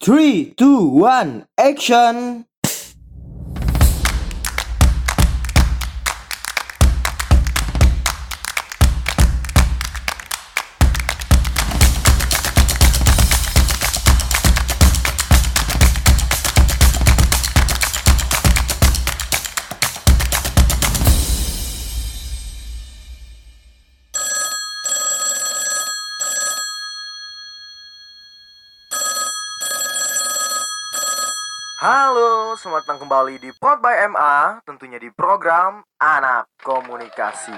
Three, two, one, action! Halo, selamat datang kembali di Pod by MA, tentunya di program Anak Komunikasi.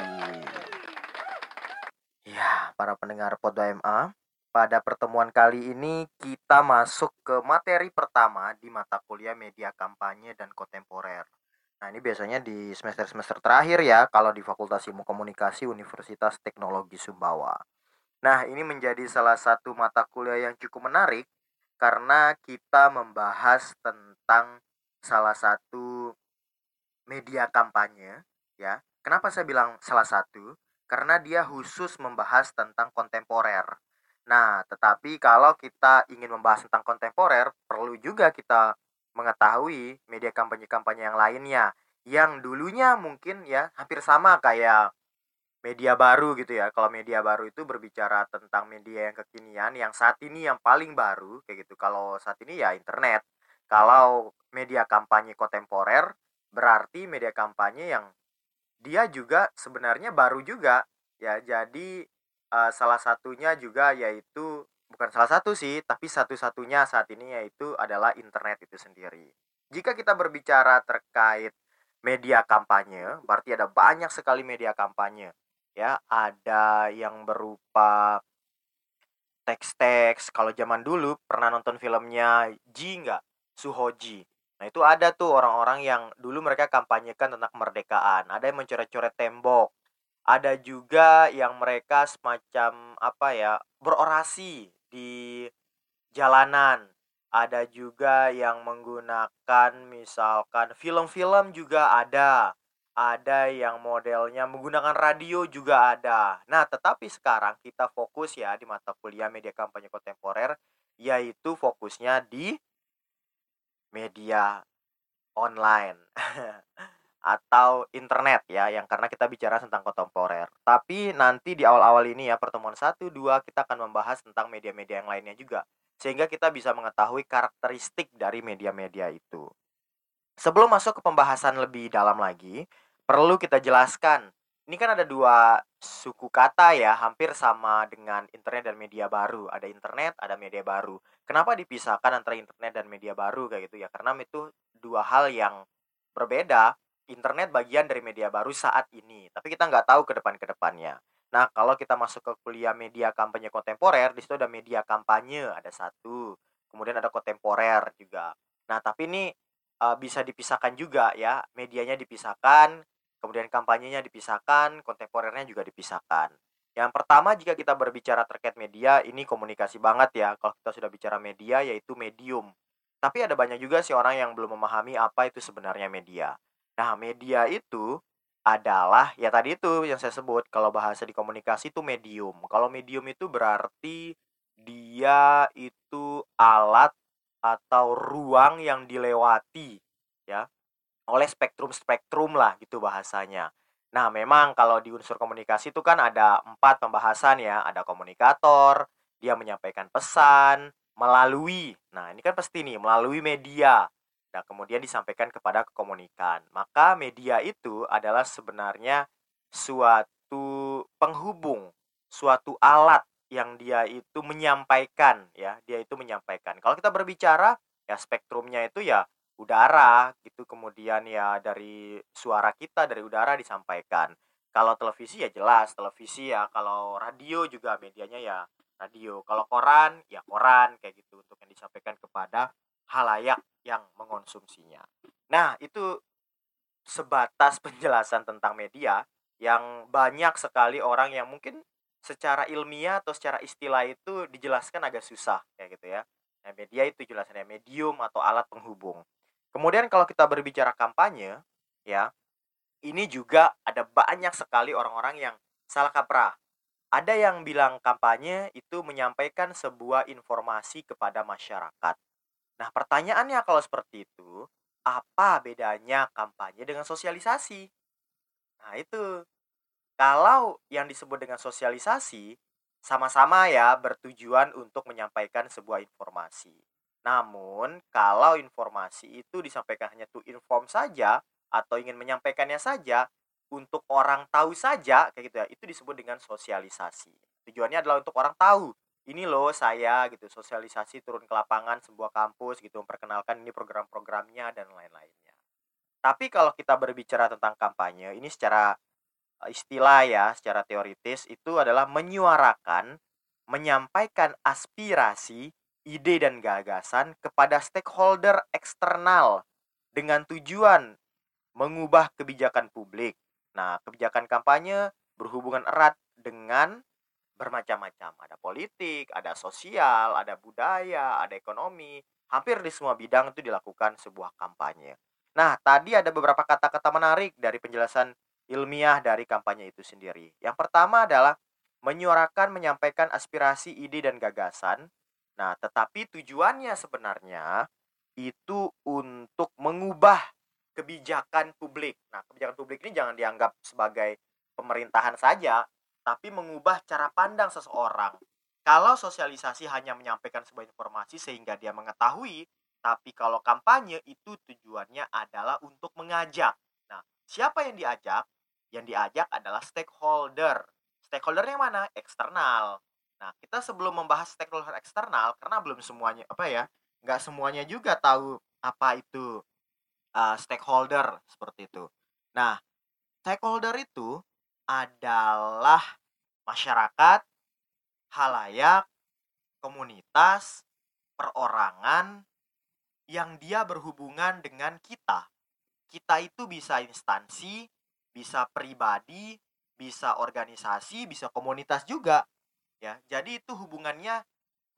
Ya, para pendengar Pod by MA, pada pertemuan kali ini kita masuk ke materi pertama di mata kuliah media kampanye dan kontemporer. Nah, ini biasanya di semester-semester terakhir ya, kalau di Fakultas Ilmu Komunikasi Universitas Teknologi Sumbawa. Nah, ini menjadi salah satu mata kuliah yang cukup menarik karena kita membahas tentang salah satu media kampanye ya. Kenapa saya bilang salah satu? Karena dia khusus membahas tentang kontemporer. Nah, tetapi kalau kita ingin membahas tentang kontemporer, perlu juga kita mengetahui media kampanye-kampanye yang lainnya yang dulunya mungkin ya hampir sama kayak media baru gitu ya. Kalau media baru itu berbicara tentang media yang kekinian, yang saat ini yang paling baru kayak gitu. Kalau saat ini ya internet. Kalau media kampanye kontemporer berarti media kampanye yang dia juga sebenarnya baru juga ya. Jadi uh, salah satunya juga yaitu bukan salah satu sih, tapi satu-satunya saat ini yaitu adalah internet itu sendiri. Jika kita berbicara terkait media kampanye, berarti ada banyak sekali media kampanye ya ada yang berupa teks-teks. Kalau zaman dulu pernah nonton filmnya Ji nggak? Suhoji nah itu ada tuh orang-orang yang dulu mereka kampanyekan tentang kemerdekaan. Ada yang mencoret-coret tembok. Ada juga yang mereka semacam apa ya berorasi di jalanan. Ada juga yang menggunakan misalkan film-film juga ada ada yang modelnya menggunakan radio juga ada. Nah, tetapi sekarang kita fokus ya di mata kuliah media kampanye kontemporer yaitu fokusnya di media online atau internet ya yang karena kita bicara tentang kontemporer. Tapi nanti di awal-awal ini ya pertemuan 1 2 kita akan membahas tentang media-media yang lainnya juga sehingga kita bisa mengetahui karakteristik dari media-media itu. Sebelum masuk ke pembahasan lebih dalam lagi, perlu kita jelaskan. Ini kan ada dua suku kata ya, hampir sama dengan internet dan media baru. Ada internet, ada media baru. Kenapa dipisahkan antara internet dan media baru kayak gitu ya? Karena itu dua hal yang berbeda. Internet bagian dari media baru saat ini, tapi kita nggak tahu ke depan ke depannya. Nah, kalau kita masuk ke kuliah media kampanye kontemporer, di situ ada media kampanye, ada satu. Kemudian ada kontemporer juga. Nah, tapi ini uh, bisa dipisahkan juga ya. Medianya dipisahkan kemudian kampanyenya dipisahkan kontemporernya juga dipisahkan. Yang pertama jika kita berbicara terkait media ini komunikasi banget ya. Kalau kita sudah bicara media yaitu medium. Tapi ada banyak juga sih orang yang belum memahami apa itu sebenarnya media. Nah media itu adalah ya tadi itu yang saya sebut kalau bahasa di komunikasi itu medium. Kalau medium itu berarti dia itu alat atau ruang yang dilewati ya oleh spektrum-spektrum lah gitu bahasanya. Nah, memang kalau di unsur komunikasi itu kan ada empat pembahasan ya. Ada komunikator, dia menyampaikan pesan melalui. Nah, ini kan pasti nih melalui media. Nah, kemudian disampaikan kepada kekomunikan. Maka media itu adalah sebenarnya suatu penghubung, suatu alat yang dia itu menyampaikan ya dia itu menyampaikan. Kalau kita berbicara ya spektrumnya itu ya udara gitu. Kemudian ya dari suara kita dari udara disampaikan. Kalau televisi ya jelas. Televisi ya kalau radio juga medianya ya radio. Kalau koran ya koran kayak gitu. Untuk yang disampaikan kepada halayak yang mengonsumsinya. Nah itu sebatas penjelasan tentang media yang banyak sekali orang yang mungkin secara ilmiah atau secara istilah itu dijelaskan agak susah kayak gitu ya. Nah, media itu jelasannya medium atau alat penghubung. Kemudian kalau kita berbicara kampanye, ya, ini juga ada banyak sekali orang-orang yang salah kaprah. Ada yang bilang kampanye itu menyampaikan sebuah informasi kepada masyarakat. Nah, pertanyaannya kalau seperti itu, apa bedanya kampanye dengan sosialisasi? Nah, itu. Kalau yang disebut dengan sosialisasi, sama-sama ya bertujuan untuk menyampaikan sebuah informasi. Namun, kalau informasi itu disampaikan hanya to inform saja atau ingin menyampaikannya saja untuk orang tahu saja kayak gitu ya, itu disebut dengan sosialisasi. Tujuannya adalah untuk orang tahu, ini loh saya gitu, sosialisasi turun ke lapangan sebuah kampus gitu, memperkenalkan ini program-programnya dan lain-lainnya. Tapi kalau kita berbicara tentang kampanye, ini secara istilah ya, secara teoritis itu adalah menyuarakan, menyampaikan aspirasi, ide dan gagasan kepada stakeholder eksternal dengan tujuan mengubah kebijakan publik. Nah, kebijakan kampanye berhubungan erat dengan bermacam-macam. Ada politik, ada sosial, ada budaya, ada ekonomi. Hampir di semua bidang itu dilakukan sebuah kampanye. Nah, tadi ada beberapa kata-kata menarik dari penjelasan ilmiah dari kampanye itu sendiri. Yang pertama adalah menyuarakan, menyampaikan aspirasi, ide, dan gagasan. Nah, tetapi tujuannya sebenarnya itu untuk mengubah kebijakan publik. Nah, kebijakan publik ini jangan dianggap sebagai pemerintahan saja, tapi mengubah cara pandang seseorang. Kalau sosialisasi hanya menyampaikan sebuah informasi sehingga dia mengetahui, tapi kalau kampanye itu tujuannya adalah untuk mengajak. Nah, siapa yang diajak? Yang diajak adalah stakeholder. Stakeholdernya mana? Eksternal. Nah, kita sebelum membahas stakeholder eksternal, karena belum semuanya, apa ya, nggak semuanya juga tahu apa itu uh, stakeholder seperti itu. Nah, stakeholder itu adalah masyarakat, halayak, komunitas, perorangan yang dia berhubungan dengan kita. Kita itu bisa instansi, bisa pribadi, bisa organisasi, bisa komunitas juga. Ya, jadi itu hubungannya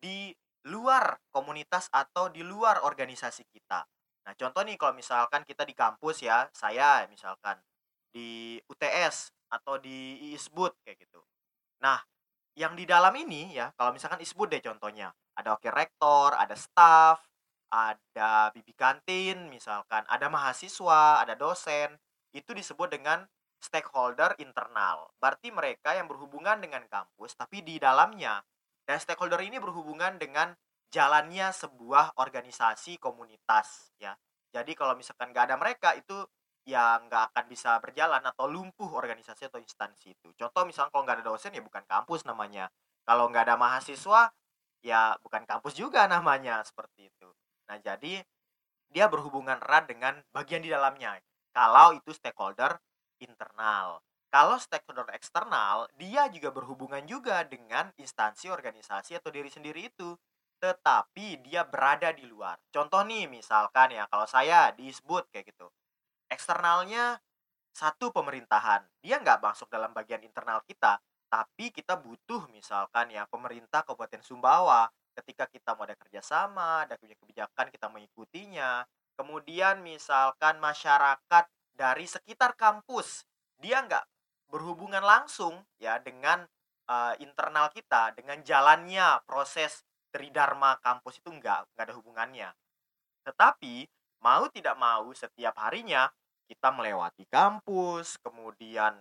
di luar komunitas atau di luar organisasi kita. Nah, contoh nih kalau misalkan kita di kampus ya, saya misalkan di UTS atau di ISBUT kayak gitu. Nah, yang di dalam ini ya, kalau misalkan ISBUT deh contohnya, ada wakil rektor, ada staff, ada bibi kantin misalkan, ada mahasiswa, ada dosen, itu disebut dengan stakeholder internal. Berarti mereka yang berhubungan dengan kampus tapi di dalamnya. Dan stakeholder ini berhubungan dengan jalannya sebuah organisasi komunitas ya. Jadi kalau misalkan nggak ada mereka itu ya nggak akan bisa berjalan atau lumpuh organisasi atau instansi itu. Contoh misalnya kalau nggak ada dosen ya bukan kampus namanya. Kalau nggak ada mahasiswa ya bukan kampus juga namanya seperti itu. Nah jadi dia berhubungan erat dengan bagian di dalamnya. Kalau itu stakeholder internal. Kalau stakeholder eksternal, dia juga berhubungan juga dengan instansi, organisasi, atau diri sendiri itu tetapi dia berada di luar. Contoh nih, misalkan ya, kalau saya disebut kayak gitu, eksternalnya satu pemerintahan, dia nggak masuk dalam bagian internal kita, tapi kita butuh misalkan ya pemerintah Kabupaten Sumbawa, ketika kita mau ada kerjasama, ada kebijakan kita mengikutinya. Kemudian misalkan masyarakat dari sekitar kampus, dia nggak berhubungan langsung ya dengan uh, internal kita, dengan jalannya proses tridharma kampus itu enggak enggak ada hubungannya. Tetapi mau tidak mau setiap harinya kita melewati kampus kemudian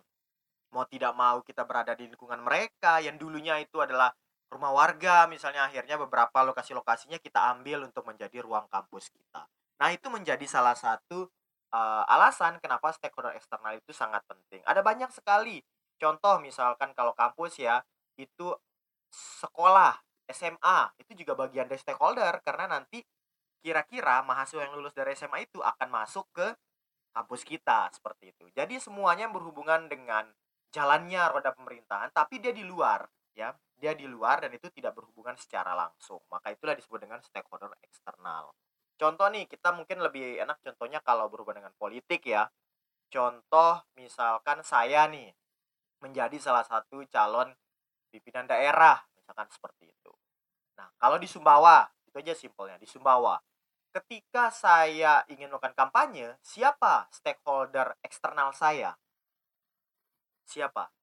mau tidak mau kita berada di lingkungan mereka yang dulunya itu adalah rumah warga misalnya akhirnya beberapa lokasi-lokasinya kita ambil untuk menjadi ruang kampus kita nah itu menjadi salah satu uh, alasan kenapa stakeholder eksternal itu sangat penting ada banyak sekali contoh misalkan kalau kampus ya itu sekolah SMA itu juga bagian dari stakeholder karena nanti kira-kira mahasiswa yang lulus dari SMA itu akan masuk ke kampus kita seperti itu. Jadi semuanya berhubungan dengan jalannya roda pemerintahan tapi dia di luar ya. Dia di luar dan itu tidak berhubungan secara langsung. Maka itulah disebut dengan stakeholder eksternal. Contoh nih, kita mungkin lebih enak contohnya kalau berhubungan dengan politik ya. Contoh misalkan saya nih menjadi salah satu calon pimpinan daerah misalkan seperti itu. Nah, kalau di Sumbawa, itu aja simpelnya, di Sumbawa. Ketika saya ingin melakukan kampanye, siapa stakeholder eksternal saya? Siapa?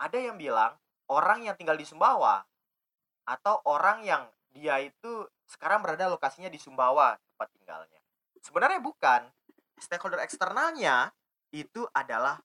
Ada yang bilang orang yang tinggal di Sumbawa atau orang yang dia itu sekarang berada lokasinya di Sumbawa tempat tinggalnya. Sebenarnya bukan. Stakeholder eksternalnya itu adalah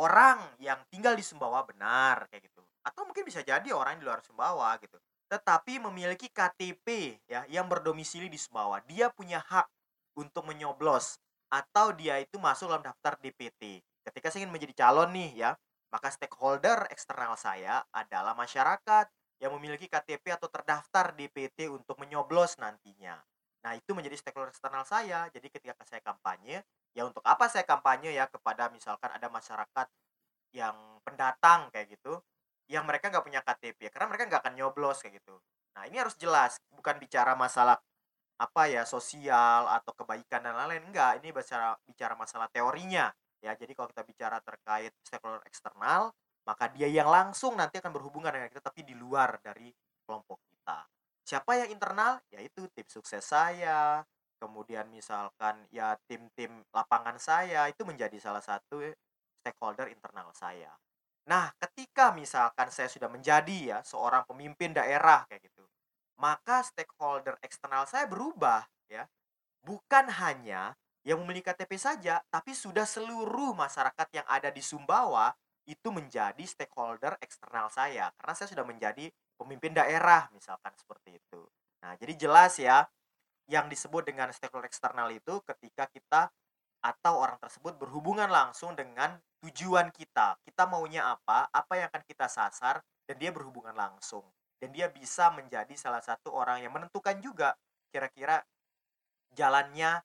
orang yang tinggal di Sumbawa benar kayak gitu. Atau mungkin bisa jadi orang di luar Sumbawa gitu. Tetapi memiliki KTP ya yang berdomisili di Sumbawa. Dia punya hak untuk menyoblos atau dia itu masuk dalam daftar DPT. Ketika saya ingin menjadi calon nih ya, maka stakeholder eksternal saya adalah masyarakat yang memiliki KTP atau terdaftar DPT untuk menyoblos nantinya. Nah, itu menjadi stakeholder eksternal saya. Jadi ketika saya kampanye, ya untuk apa saya kampanye ya kepada misalkan ada masyarakat yang pendatang kayak gitu, yang mereka nggak punya KTP, karena mereka nggak akan nyoblos kayak gitu. Nah, ini harus jelas, bukan bicara masalah apa ya sosial atau kebaikan dan lain-lain enggak ini bicara bicara masalah teorinya ya jadi kalau kita bicara terkait stakeholder eksternal maka dia yang langsung nanti akan berhubungan dengan kita tapi di luar dari kelompok kita. Siapa yang internal? Yaitu tim sukses saya. Kemudian misalkan ya tim-tim lapangan saya itu menjadi salah satu stakeholder internal saya. Nah ketika misalkan saya sudah menjadi ya seorang pemimpin daerah kayak gitu maka stakeholder eksternal saya berubah ya. Bukan hanya yang memiliki KTP saja, tapi sudah seluruh masyarakat yang ada di Sumbawa itu menjadi stakeholder eksternal saya karena saya sudah menjadi pemimpin daerah misalkan seperti itu. Nah, jadi jelas ya yang disebut dengan stakeholder eksternal itu ketika kita atau orang tersebut berhubungan langsung dengan tujuan kita. Kita maunya apa, apa yang akan kita sasar dan dia berhubungan langsung dan dia bisa menjadi salah satu orang yang menentukan juga kira-kira jalannya,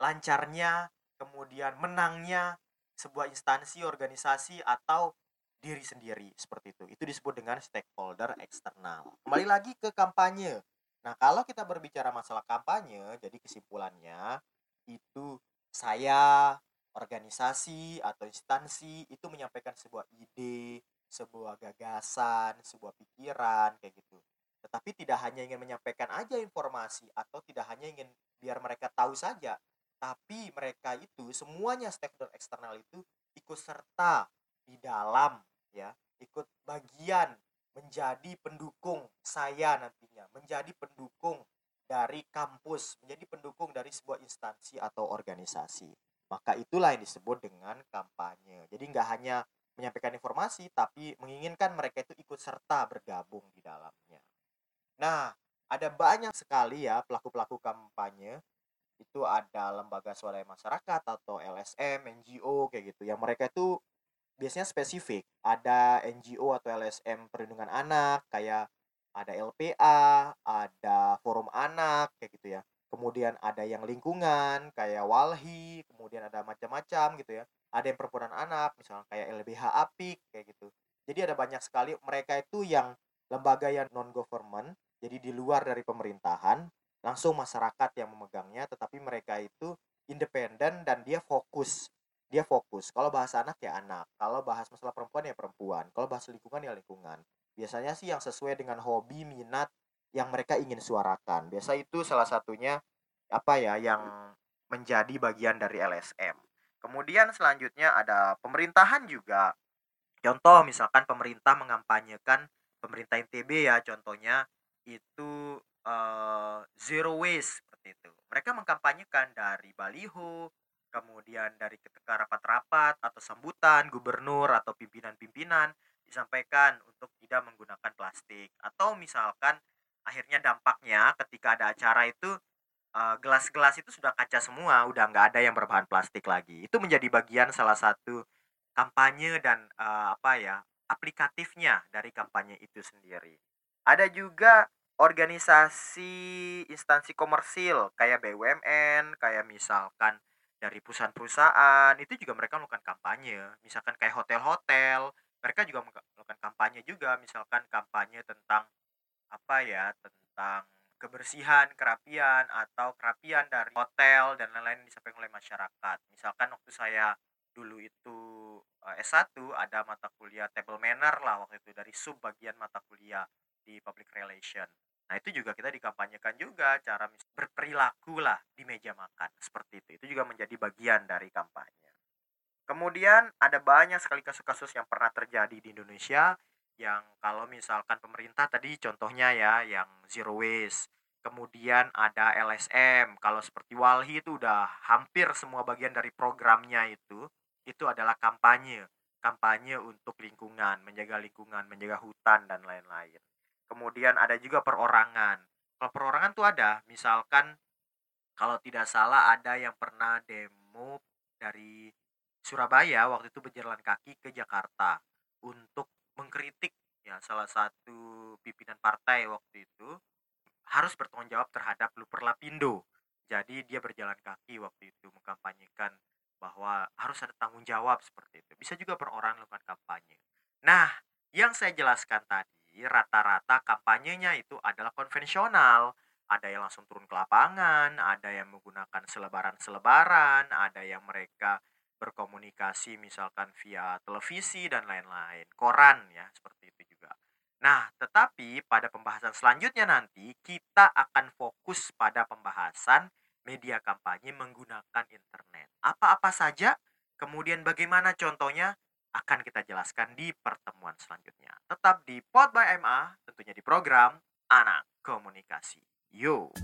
lancarnya, kemudian menangnya sebuah instansi, organisasi atau diri sendiri seperti itu. Itu disebut dengan stakeholder eksternal. Kembali lagi ke kampanye. Nah, kalau kita berbicara masalah kampanye, jadi kesimpulannya itu saya organisasi atau instansi itu menyampaikan sebuah ide, sebuah gagasan, sebuah pikiran kayak gitu. Tetapi tidak hanya ingin menyampaikan aja informasi atau tidak hanya ingin biar mereka tahu saja, tapi mereka itu semuanya stakeholder eksternal itu ikut serta di dalam ya, ikut bagian menjadi pendukung saya nantinya, menjadi pendukung dari kampus, menjadi pendukung dari sebuah instansi atau organisasi. Maka itulah yang disebut dengan kampanye. Jadi nggak hanya menyampaikan informasi tapi menginginkan mereka itu ikut serta bergabung di dalamnya. Nah, ada banyak sekali ya pelaku-pelaku kampanye itu ada lembaga swadaya masyarakat atau LSM, NGO kayak gitu. Yang mereka itu biasanya spesifik. Ada NGO atau LSM perlindungan anak kayak ada LPA, ada forum anak kayak gitu ya. Kemudian ada yang lingkungan kayak Walhi, kemudian ada macam-macam gitu ya ada yang perempuan anak misalnya kayak LBH Apik kayak gitu jadi ada banyak sekali mereka itu yang lembaga yang non government jadi di luar dari pemerintahan langsung masyarakat yang memegangnya tetapi mereka itu independen dan dia fokus. Dia fokus. Kalau bahasa anak ya anak. Kalau bahas masalah perempuan ya perempuan. Kalau bahas lingkungan ya lingkungan. Biasanya sih yang sesuai dengan hobi minat yang mereka ingin suarakan. Biasa itu salah satunya apa ya yang menjadi bagian dari LSM Kemudian selanjutnya ada pemerintahan juga. Contoh misalkan pemerintah mengampanyekan pemerintah NTB ya contohnya itu uh, zero waste seperti itu. Mereka mengkampanyekan dari baliho, kemudian dari ketika rapat-rapat atau sambutan gubernur atau pimpinan-pimpinan disampaikan untuk tidak menggunakan plastik atau misalkan akhirnya dampaknya ketika ada acara itu gelas gelas-gelas itu sudah kaca semua, udah nggak ada yang berbahan plastik lagi. Itu menjadi bagian salah satu kampanye dan uh, apa ya aplikatifnya dari kampanye itu sendiri. Ada juga organisasi instansi komersil kayak BUMN, kayak misalkan dari perusahaan-perusahaan itu juga mereka melakukan kampanye. Misalkan kayak hotel-hotel, mereka juga melakukan kampanye juga, misalkan kampanye tentang apa ya, tentang kebersihan, kerapian atau kerapian dari hotel dan lain-lain disampaikan oleh masyarakat. Misalkan waktu saya dulu itu eh, S1 ada mata kuliah table manner lah waktu itu dari sub bagian mata kuliah di public relation. Nah, itu juga kita dikampanyekan juga cara berperilaku lah di meja makan seperti itu. Itu juga menjadi bagian dari kampanye. Kemudian ada banyak sekali kasus-kasus yang pernah terjadi di Indonesia yang kalau misalkan pemerintah tadi contohnya ya yang zero waste Kemudian ada LSM. Kalau seperti Walhi itu udah hampir semua bagian dari programnya itu itu adalah kampanye. Kampanye untuk lingkungan, menjaga lingkungan, menjaga hutan dan lain-lain. Kemudian ada juga perorangan. Kalau perorangan tuh ada, misalkan kalau tidak salah ada yang pernah demo dari Surabaya waktu itu berjalan kaki ke Jakarta untuk mengkritik ya salah satu pimpinan partai waktu itu harus bertanggung jawab terhadap Luper Lapindo. Jadi dia berjalan kaki waktu itu mengkampanyekan bahwa harus ada tanggung jawab seperti itu. Bisa juga perorangan melakukan kampanye. Nah, yang saya jelaskan tadi rata-rata kampanyenya itu adalah konvensional. Ada yang langsung turun ke lapangan, ada yang menggunakan selebaran-selebaran, ada yang mereka berkomunikasi misalkan via televisi dan lain-lain, koran ya, seperti itu juga. Nah, tetapi pada pembahasan selanjutnya nanti kita akan fokus pada pembahasan media kampanye menggunakan internet. Apa-apa saja, kemudian bagaimana contohnya akan kita jelaskan di pertemuan selanjutnya. Tetap di Pod by MA, tentunya di program Anak Komunikasi. Yo.